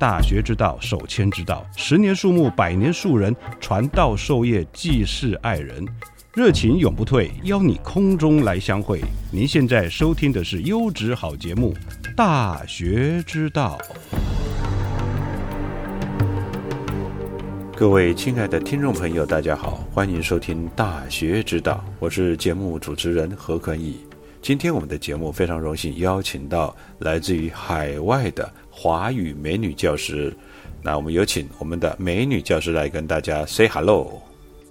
大学之道，守谦之道。十年树木，百年树人，传道授业，济世爱人，热情永不退。邀你空中来相会。您现在收听的是优质好节目《大学之道》。各位亲爱的听众朋友，大家好，欢迎收听《大学之道》，我是节目主持人何可义。今天我们的节目非常荣幸邀请到来自于海外的。华语美女教师，那我们有请我们的美女教师来跟大家 say hello。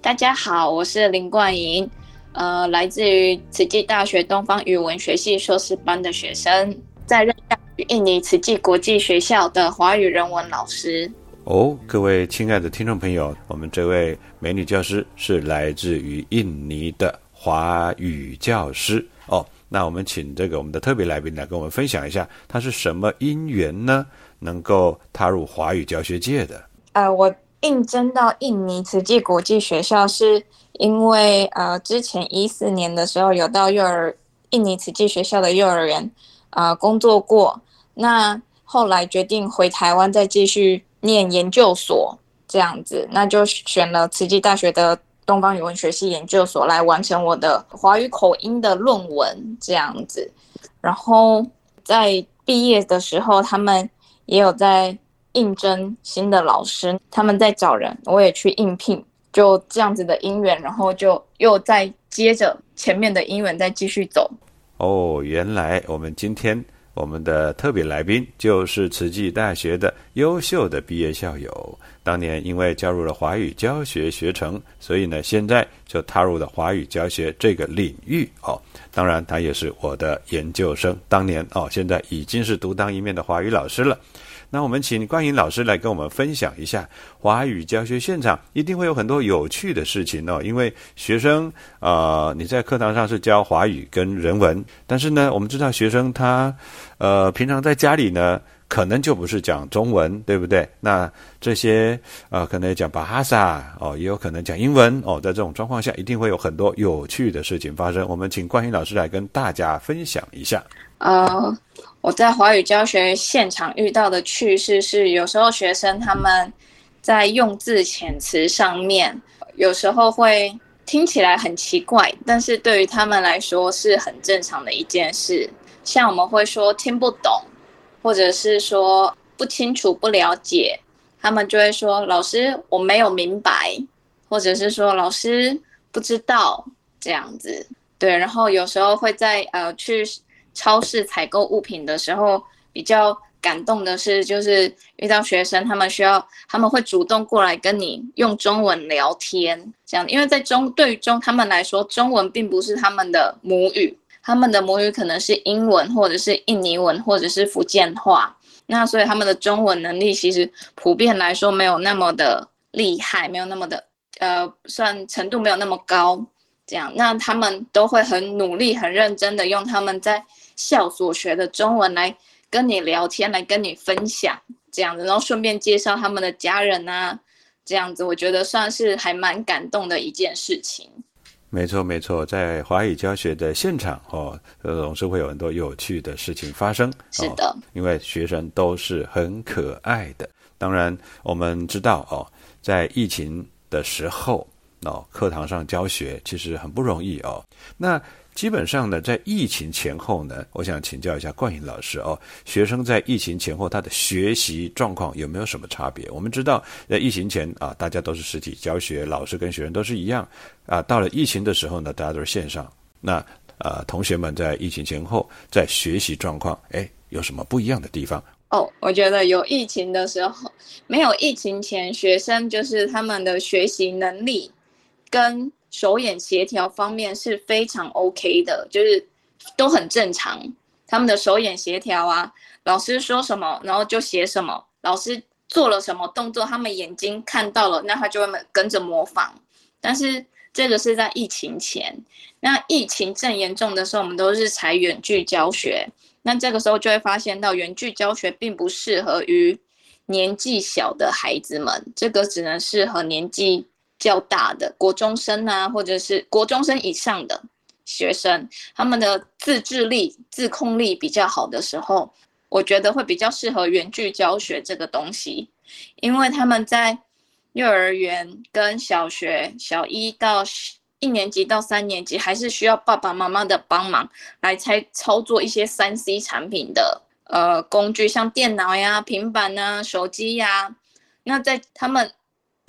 大家好，我是林冠莹，呃，来自于慈济大学东方语文学系硕士班的学生，在任教于印尼慈济国际学校的华语人文老师。哦，各位亲爱的听众朋友，我们这位美女教师是来自于印尼的华语教师哦。那我们请这个我们的特别来宾来跟我们分享一下，他是什么因缘呢？能够踏入华语教学界的？呃，我应征到印尼慈济国际学校，是因为呃，之前一四年的时候有到幼儿印尼慈济学校的幼儿园啊工作过，那后来决定回台湾再继续念研究所这样子，那就选了慈济大学的。东方语文学系研究所来完成我的华语口音的论文，这样子。然后在毕业的时候，他们也有在应征新的老师，他们在找人，我也去应聘，就这样子的因缘，然后就又再接着前面的因缘再继续走。哦，原来我们今天。我们的特别来宾就是慈济大学的优秀的毕业校友，当年因为加入了华语教学学程，所以呢，现在就踏入了华语教学这个领域哦。当然，他也是我的研究生，当年哦，现在已经是独当一面的华语老师了。那我们请冠颖老师来跟我们分享一下华语教学现场，一定会有很多有趣的事情哦。因为学生啊，你在课堂上是教华语跟人文，但是呢，我们知道学生他呃平常在家里呢，可能就不是讲中文，对不对？那这些呃可能讲巴哈萨哦，也有可能讲英文哦。在这种状况下，一定会有很多有趣的事情发生。我们请冠颖老师来跟大家分享一下。呃。我在华语教学现场遇到的趣事是，有时候学生他们在用字遣词上面，有时候会听起来很奇怪，但是对于他们来说是很正常的一件事。像我们会说听不懂，或者是说不清楚、不了解，他们就会说老师我没有明白，或者是说老师不知道这样子。对，然后有时候会在呃去。超市采购物品的时候，比较感动的是，就是遇到学生，他们需要，他们会主动过来跟你用中文聊天，这样，因为在中对于中他们来说，中文并不是他们的母语，他们的母语可能是英文，或者是印尼文，或者是福建话，那所以他们的中文能力其实普遍来说没有那么的厉害，没有那么的，呃，算程度没有那么高，这样，那他们都会很努力、很认真的用他们在校所学的中文来跟你聊天，来跟你分享这样子，然后顺便介绍他们的家人啊，这样子，我觉得算是还蛮感动的一件事情。没错，没错，在华语教学的现场哦，总是会有很多有趣的事情发生。是的，因为学生都是很可爱的。当然，我们知道哦，在疫情的时候，哦，课堂上教学其实很不容易哦。那基本上呢，在疫情前后呢，我想请教一下冠颖老师哦，学生在疫情前后他的学习状况有没有什么差别？我们知道，在疫情前啊，大家都是实体教学，老师跟学生都是一样啊。到了疫情的时候呢，大家都是线上。那啊，同学们在疫情前后在学习状况，哎，有什么不一样的地方？哦，我觉得有疫情的时候，没有疫情前，学生就是他们的学习能力跟。手眼协调方面是非常 OK 的，就是都很正常。他们的手眼协调啊，老师说什么，然后就写什么；老师做了什么动作，他们眼睛看到了，那他就会跟着模仿。但是这个是在疫情前，那疫情正严重的时候，我们都是采远距教学。那这个时候就会发现到，远距教学并不适合于年纪小的孩子们，这个只能适合年纪。较大的国中生啊，或者是国中生以上的学生，他们的自制力、自控力比较好的时候，我觉得会比较适合远距教学这个东西，因为他们在幼儿园跟小学小一到一年级到三年级，还是需要爸爸妈妈的帮忙来才操作一些三 C 产品的呃工具，像电脑呀、平板呐、手机呀，那在他们。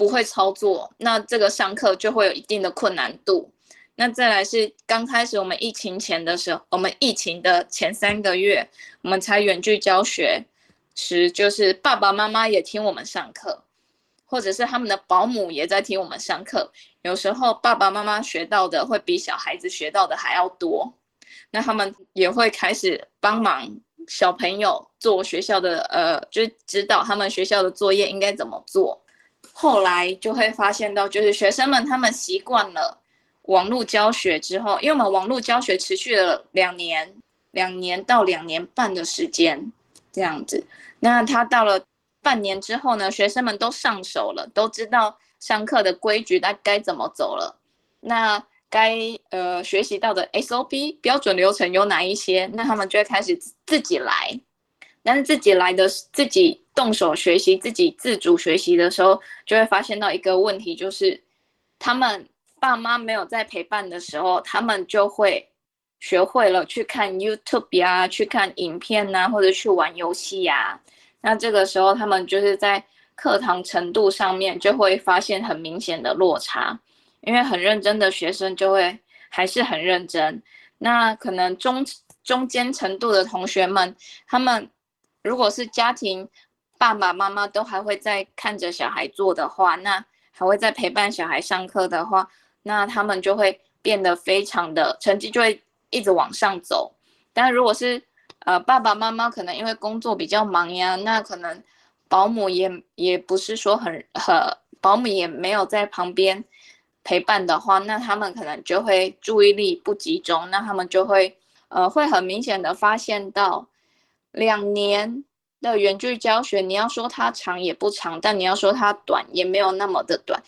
不会操作，那这个上课就会有一定的困难度。那再来是刚开始我们疫情前的时候，我们疫情的前三个月，我们才远距教学时，就是爸爸妈妈也听我们上课，或者是他们的保姆也在听我们上课。有时候爸爸妈妈学到的会比小孩子学到的还要多，那他们也会开始帮忙小朋友做学校的呃，就是指导他们学校的作业应该怎么做。后来就会发现到，就是学生们他们习惯了网络教学之后，因为我们网络教学持续了两年，两年到两年半的时间这样子。那他到了半年之后呢，学生们都上手了，都知道上课的规矩，他该怎么走了。那该呃学习到的 SOP 标准流程有哪一些？那他们就会开始自己来。但是自己来的自己动手学习、自己自主学习的时候，就会发现到一个问题，就是他们爸妈没有在陪伴的时候，他们就会学会了去看 YouTube 呀、去看影片呐，或者去玩游戏呀。那这个时候，他们就是在课堂程度上面就会发现很明显的落差，因为很认真的学生就会还是很认真，那可能中中间程度的同学们，他们。如果是家庭爸爸妈妈都还会在看着小孩做的话，那还会在陪伴小孩上课的话，那他们就会变得非常的成绩就会一直往上走。但如果是呃爸爸妈妈可能因为工作比较忙呀，那可能保姆也也不是说很很保姆也没有在旁边陪伴的话，那他们可能就会注意力不集中，那他们就会呃会很明显的发现到。两年的远距教学，你要说它长也不长，但你要说它短也没有那么的短。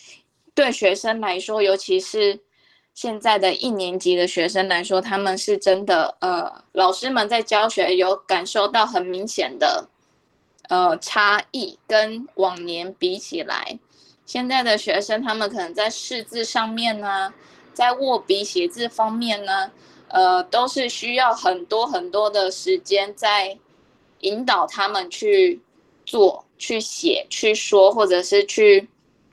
对学生来说，尤其是现在的一年级的学生来说，他们是真的，呃，老师们在教学有感受到很明显的，呃，差异。跟往年比起来，现在的学生他们可能在识字上面呢，在握笔写字方面呢，呃，都是需要很多很多的时间在。引导他们去做、去写、去说，或者是去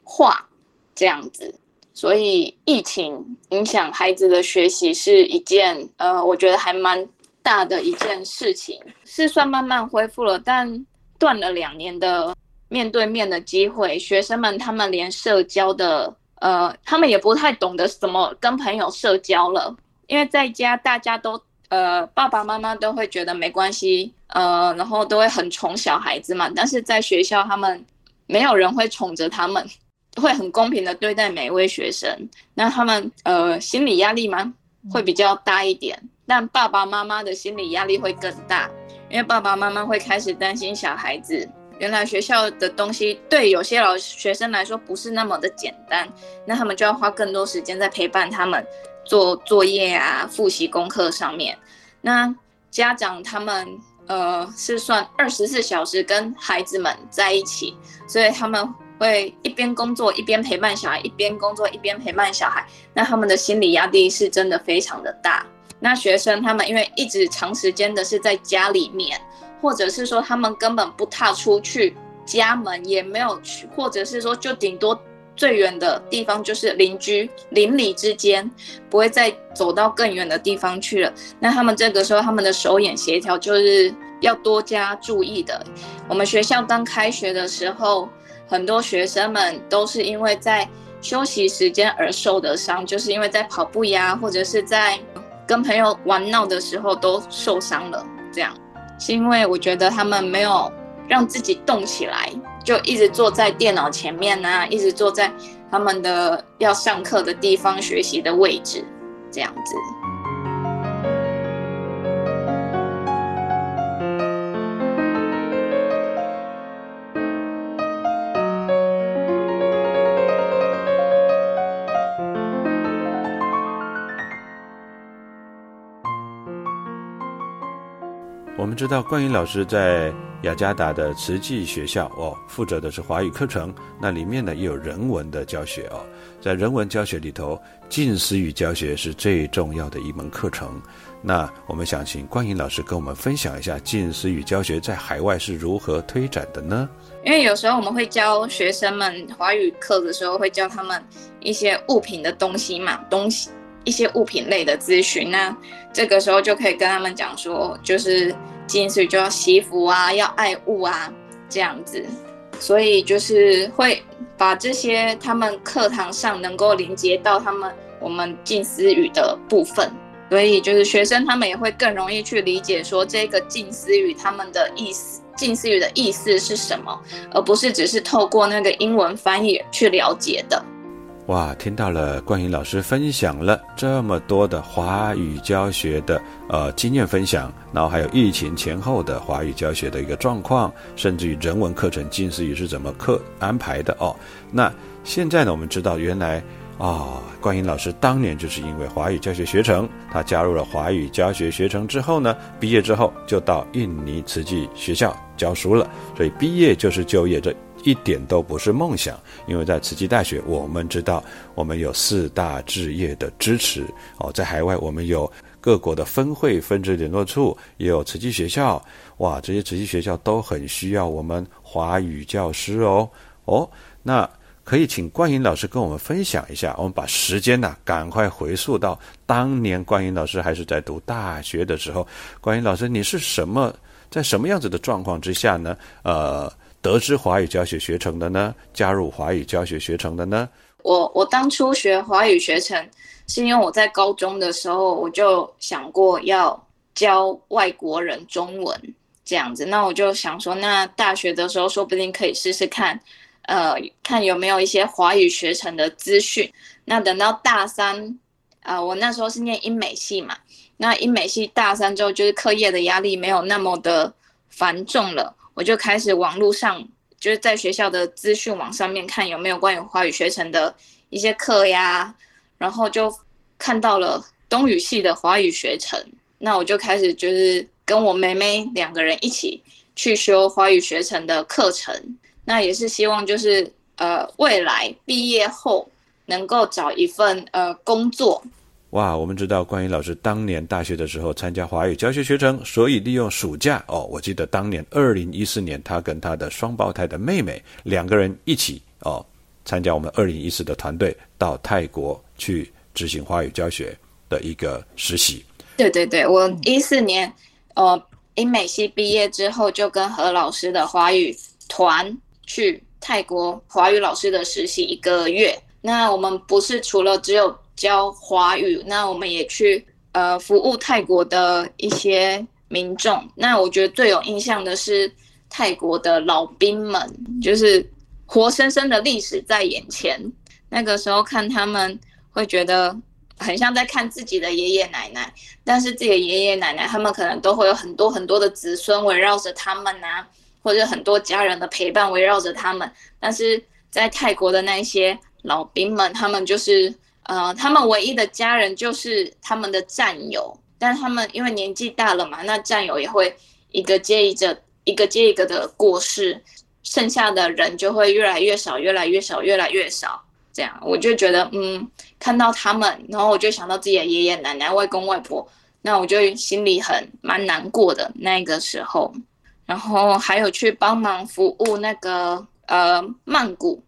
画这样子。所以疫情影响孩子的学习是一件，呃，我觉得还蛮大的一件事情。是算慢慢恢复了，但断了两年的面对面的机会，学生们他们连社交的，呃，他们也不太懂得怎么跟朋友社交了，因为在家大家都。呃，爸爸妈妈都会觉得没关系，呃，然后都会很宠小孩子嘛。但是在学校，他们没有人会宠着他们，会很公平的对待每一位学生。那他们呃，心理压力嘛，会比较大一点。但爸爸妈妈的心理压力会更大，因为爸爸妈妈会开始担心小孩子。原来学校的东西对有些老学生来说不是那么的简单，那他们就要花更多时间在陪伴他们。做作业啊，复习功课上面，那家长他们呃是算二十四小时跟孩子们在一起，所以他们会一边工作一边陪伴小孩，一边工作一边陪伴小孩，那他们的心理压力是真的非常的大。那学生他们因为一直长时间的是在家里面，或者是说他们根本不踏出去家门，也没有去，或者是说就顶多。最远的地方就是邻居邻里之间，不会再走到更远的地方去了。那他们这个时候，他们的手眼协调就是要多加注意的。我们学校刚开学的时候，很多学生们都是因为在休息时间而受的伤，就是因为在跑步呀，或者是在跟朋友玩闹的时候都受伤了。这样是因为我觉得他们没有让自己动起来。就一直坐在电脑前面啊，一直坐在他们的要上课的地方学习的位置，这样子。我们知道，冠英老师在。雅加达的慈济学校哦，负责的是华语课程，那里面呢也有人文的教学哦。在人文教学里头，近思语教学是最重要的一门课程。那我们想请冠英老师跟我们分享一下近思语教学在海外是如何推展的呢？因为有时候我们会教学生们华语课的时候，会教他们一些物品的东西嘛，东西一些物品类的咨询。那这个时候就可以跟他们讲说，就是。金所以就要惜福啊，要爱物啊，这样子，所以就是会把这些他们课堂上能够连接到他们我们近思语的部分，所以就是学生他们也会更容易去理解说这个近思语他们的意思，近思语的意思是什么，而不是只是透过那个英文翻译去了解的。哇，听到了冠英老师分享了这么多的华语教学的呃经验分享，然后还有疫情前后的华语教学的一个状况，甚至于人文课程近似于是怎么课安排的哦。那现在呢，我们知道原来啊，冠英老师当年就是因为华语教学学程，他加入了华语教学学程之后呢，毕业之后就到印尼慈济学校教书了，所以毕业就是就业这。一点都不是梦想，因为在慈济大学，我们知道我们有四大置业的支持哦，在海外我们有各国的分会、分支联络处，也有慈济学校，哇，这些慈济学校都很需要我们华语教师哦哦，那可以请冠英老师跟我们分享一下，我们把时间呢赶快回溯到当年冠英老师还是在读大学的时候，冠英老师你是什么在什么样子的状况之下呢？呃。得知华语教学学程的呢？加入华语教学学程的呢？我我当初学华语学程，是因为我在高中的时候我就想过要教外国人中文这样子，那我就想说，那大学的时候说不定可以试试看，呃，看有没有一些华语学程的资讯。那等到大三，啊，我那时候是念英美系嘛，那英美系大三之后就是课业的压力没有那么的繁重了。我就开始网络上，就是在学校的资讯网上面看有没有关于华语学程的一些课呀，然后就看到了东语系的华语学程，那我就开始就是跟我妹妹两个人一起去修华语学程的课程，那也是希望就是呃未来毕业后能够找一份呃工作。哇，我们知道关于老师当年大学的时候参加华语教学学程，所以利用暑假哦，我记得当年二零一四年，他跟他的双胞胎的妹妹两个人一起哦，参加我们二零一四的团队到泰国去执行华语教学的一个实习。对对对，我一四年呃英美系毕业之后，就跟何老师的华语团去泰国华语老师的实习一个月。那我们不是除了只有教华语，那我们也去呃服务泰国的一些民众。那我觉得最有印象的是泰国的老兵们，就是活生生的历史在眼前。那个时候看他们会觉得很像在看自己的爷爷奶奶，但是自己的爷爷奶奶他们可能都会有很多很多的子孙围绕着他们呐，或者很多家人的陪伴围绕着他们。但是在泰国的那些老兵们，他们就是。呃，他们唯一的家人就是他们的战友，但他们因为年纪大了嘛，那战友也会一个接一个，一个接一个的过世。剩下的人就会越来越少，越来越少，越来越少。这样我就觉得，嗯，看到他们，然后我就想到自己的爷爷奶奶、外公外婆，那我就心里很蛮难过的那个时候。然后还有去帮忙服务那个呃曼谷，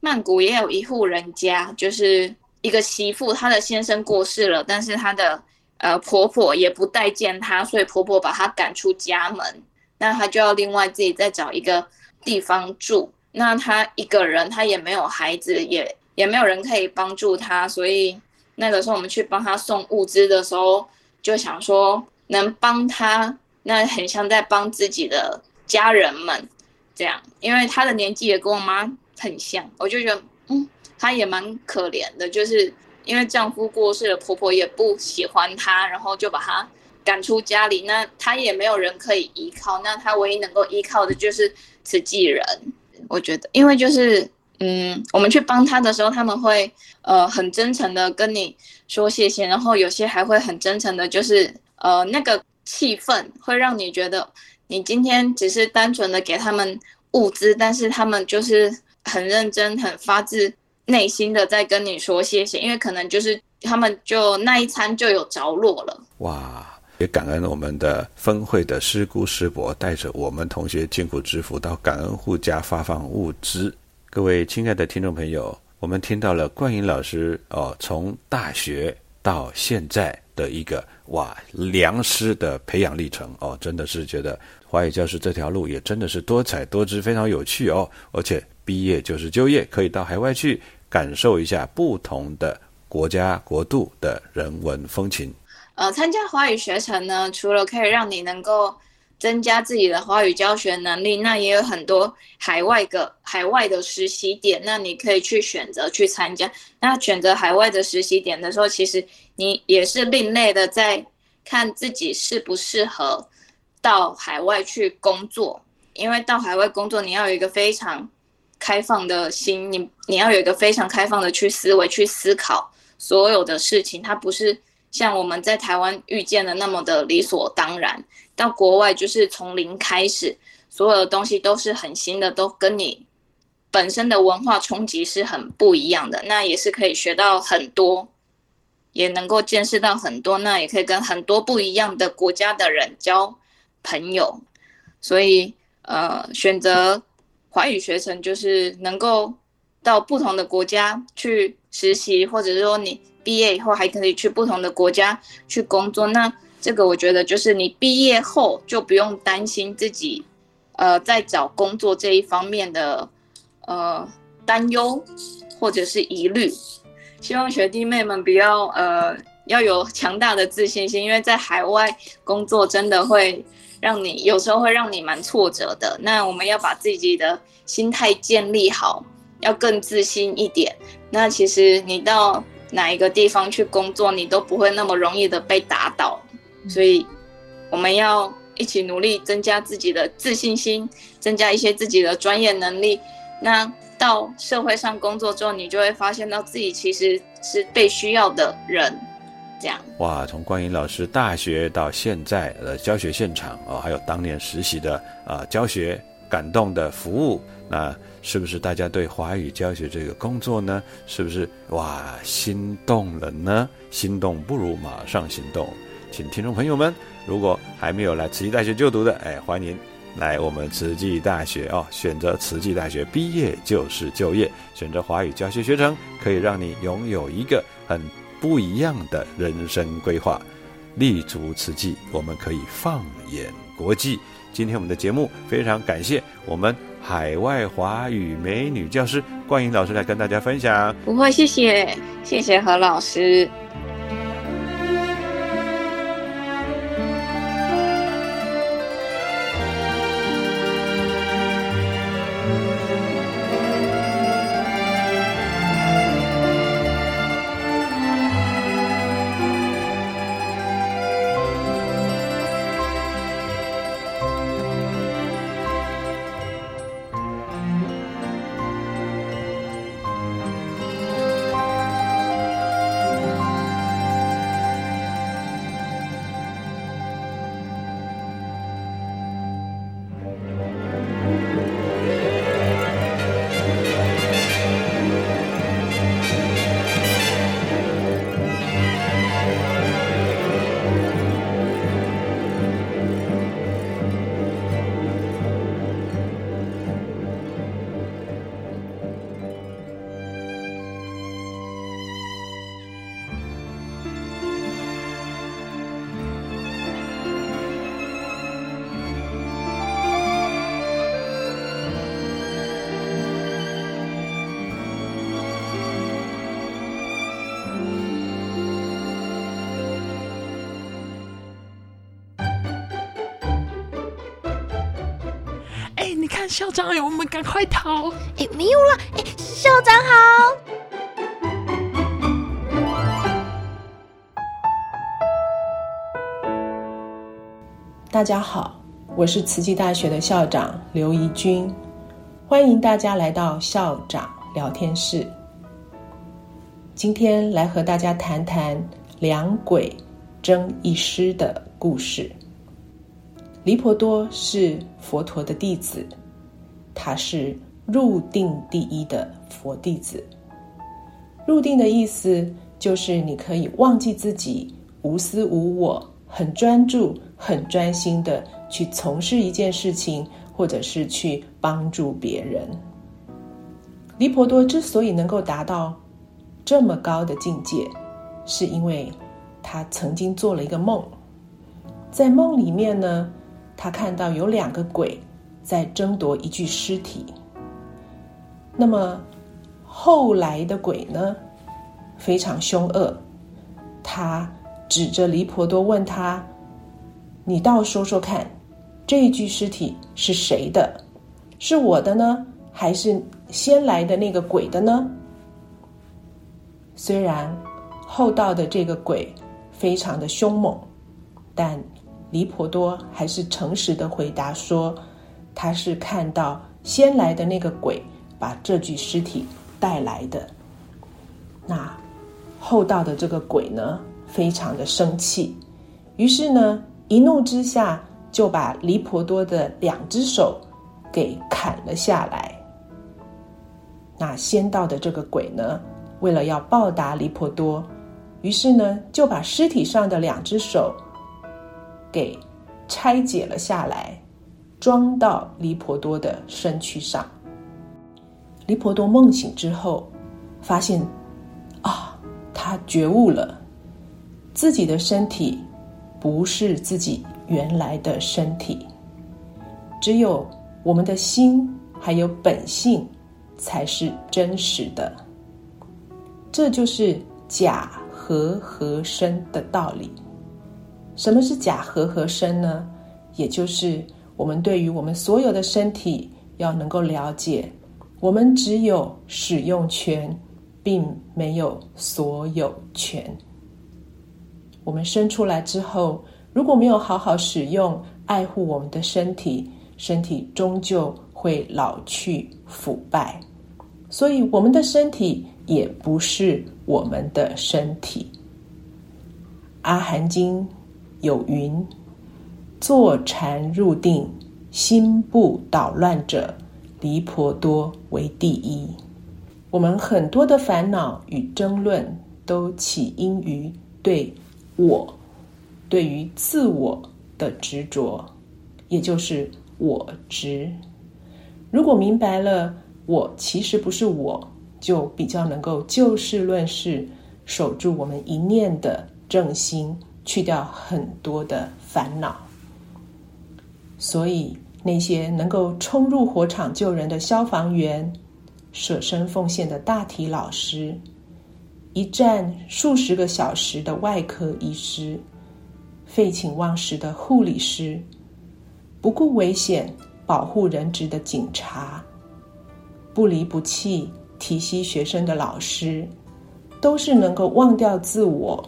曼谷也有一户人家，就是一个媳妇，她的先生过世了，但是她的呃婆婆也不待见她，所以婆婆把她赶出家门，那她就要另外自己再找一个地方住。那她一个人，她也没有孩子，也。也没有人可以帮助她，所以那个时候我们去帮她送物资的时候，就想说能帮她，那很像在帮自己的家人们这样，因为她的年纪也跟我妈很像，我就觉得嗯，她也蛮可怜的，就是因为丈夫过世了，婆婆也不喜欢她，然后就把她赶出家里，那她也没有人可以依靠，那她唯一能够依靠的就是慈济人，我觉得，因为就是。嗯，我们去帮她的时候，他们会呃很真诚的跟你说谢谢，然后有些还会很真诚的，就是呃那个气氛会让你觉得你今天只是单纯的给他们物资，但是他们就是很认真、很发自内心的在跟你说谢谢，因为可能就是他们就那一餐就有着落了。哇，也感恩我们的分会的师姑师伯带着我们同学艰苦之福到感恩户家发放物资。各位亲爱的听众朋友，我们听到了冠英老师哦，从大学到现在的一个哇良师的培养历程哦，真的是觉得华语教师这条路也真的是多彩多姿，非常有趣哦。而且毕业就是就业，可以到海外去感受一下不同的国家国度的人文风情。呃，参加华语学程呢，除了可以让你能够。增加自己的华语教学能力，那也有很多海外的海外的实习点，那你可以去选择去参加。那选择海外的实习点的时候，其实你也是另类的，在看自己适不适合到海外去工作。因为到海外工作，你要有一个非常开放的心，你你要有一个非常开放的去思维去思考所有的事情，它不是像我们在台湾遇见的那么的理所当然。到国外就是从零开始，所有的东西都是很新的，都跟你本身的文化冲击是很不一样的。那也是可以学到很多，也能够见识到很多。那也可以跟很多不一样的国家的人交朋友。所以，呃，选择华语学程就是能够到不同的国家去实习，或者是说你毕业以后还可以去不同的国家去工作。那这个我觉得就是你毕业后就不用担心自己，呃，在找工作这一方面的呃担忧或者是疑虑。希望学弟妹们不要呃要有强大的自信心，因为在海外工作真的会让你有时候会让你蛮挫折的。那我们要把自己的心态建立好，要更自信一点。那其实你到哪一个地方去工作，你都不会那么容易的被打倒。所以，我们要一起努力，增加自己的自信心，增加一些自己的专业能力。那到社会上工作之后，你就会发现到自己其实是被需要的人。这样哇，从观音老师大学到现在的教学现场哦，还有当年实习的啊教学感动的服务，那是不是大家对华语教学这个工作呢？是不是哇心动了呢？心动不如马上行动。请听众朋友们，如果还没有来慈济大学就读的，哎，欢迎来我们慈济大学哦！选择慈济大学毕业就是就业，选择华语教学学程，可以让你拥有一个很不一样的人生规划。立足此际，我们可以放眼国际。今天我们的节目非常感谢我们海外华语美女教师冠英老师来跟大家分享。不会，谢谢，谢谢何老师。校长，我们赶快逃！哎，没有了，哎，校长好。大家好，我是慈济大学的校长刘怡君，欢迎大家来到校长聊天室。今天来和大家谈谈两鬼争一师的故事。离婆多是佛陀的弟子，他是入定第一的佛弟子。入定的意思就是你可以忘记自己，无私无我，很专注、很专心的去从事一件事情，或者是去帮助别人。离婆多之所以能够达到。这么高的境界，是因为他曾经做了一个梦，在梦里面呢，他看到有两个鬼在争夺一具尸体。那么后来的鬼呢，非常凶恶，他指着离婆多问他：“你倒说说看，这具尸体是谁的？是我的呢，还是先来的那个鬼的呢？”虽然后道的这个鬼非常的凶猛，但离婆多还是诚实的回答说，他是看到先来的那个鬼把这具尸体带来的。那后到的这个鬼呢，非常的生气，于是呢，一怒之下就把离婆多的两只手给砍了下来。那先到的这个鬼呢？为了要报答离婆多，于是呢就把尸体上的两只手给拆解了下来，装到离婆多的身躯上。离婆多梦醒之后，发现啊，他觉悟了，自己的身体不是自己原来的身体，只有我们的心还有本性才是真实的。这就是假和合身的道理。什么是假和合身呢？也就是我们对于我们所有的身体要能够了解，我们只有使用权，并没有所有权。我们生出来之后，如果没有好好使用、爱护我们的身体，身体终究会老去腐败。所以，我们的身体。也不是我们的身体。阿含经有云：“坐禅入定，心不捣乱者，离婆多为第一。”我们很多的烦恼与争论，都起因于对我、对于自我的执着，也就是我执。如果明白了，我其实不是我。就比较能够就事论事，守住我们一念的正心，去掉很多的烦恼。所以那些能够冲入火场救人的消防员，舍身奉献的大体老师，一站数十个小时的外科医师，废寝忘食的护理师，不顾危险保护人质的警察，不离不弃。提携学生的老师，都是能够忘掉自我、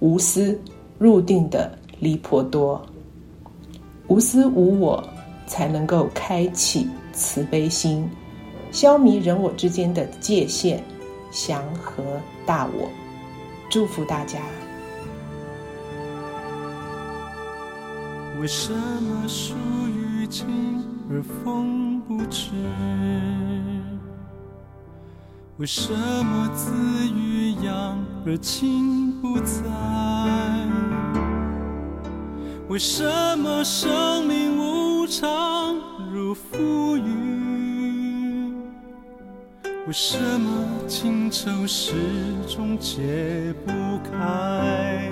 无私入定的离婆多。无私无我，才能够开启慈悲心，消弭人我之间的界限，祥和大我。祝福大家。为什么树欲静而风不止？为什么子欲养而亲不在？为什么生命无常如浮云？为什么情愁始终解不开？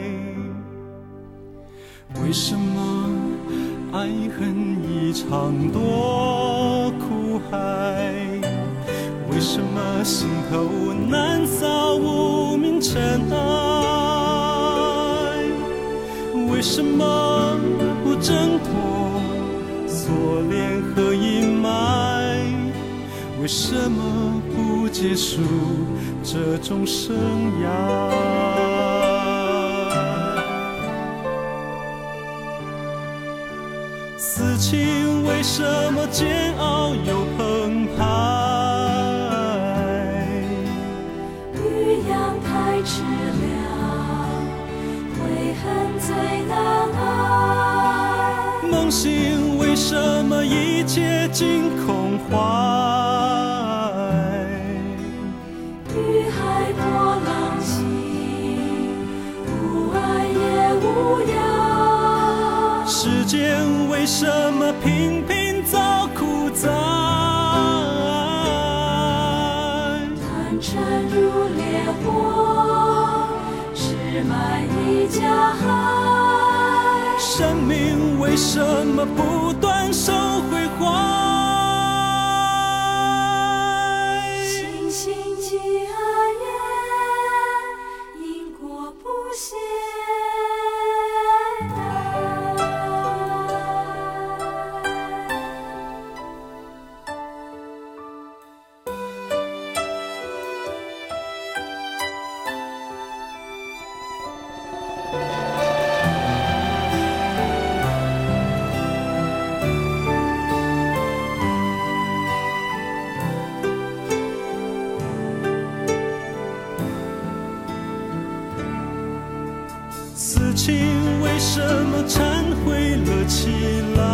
为什么爱恨一场多苦海？为什么心头难扫无名尘埃？为什么不挣脱？锁链和阴霾为什么不结束这种生涯？此情为什么煎熬又澎湃？什么一切尽空怀？雨海波浪起，无爱也无涯。世间为什么频频遭苦灾？贪嗔如烈火，施满一家海。生命为什么不断？起来。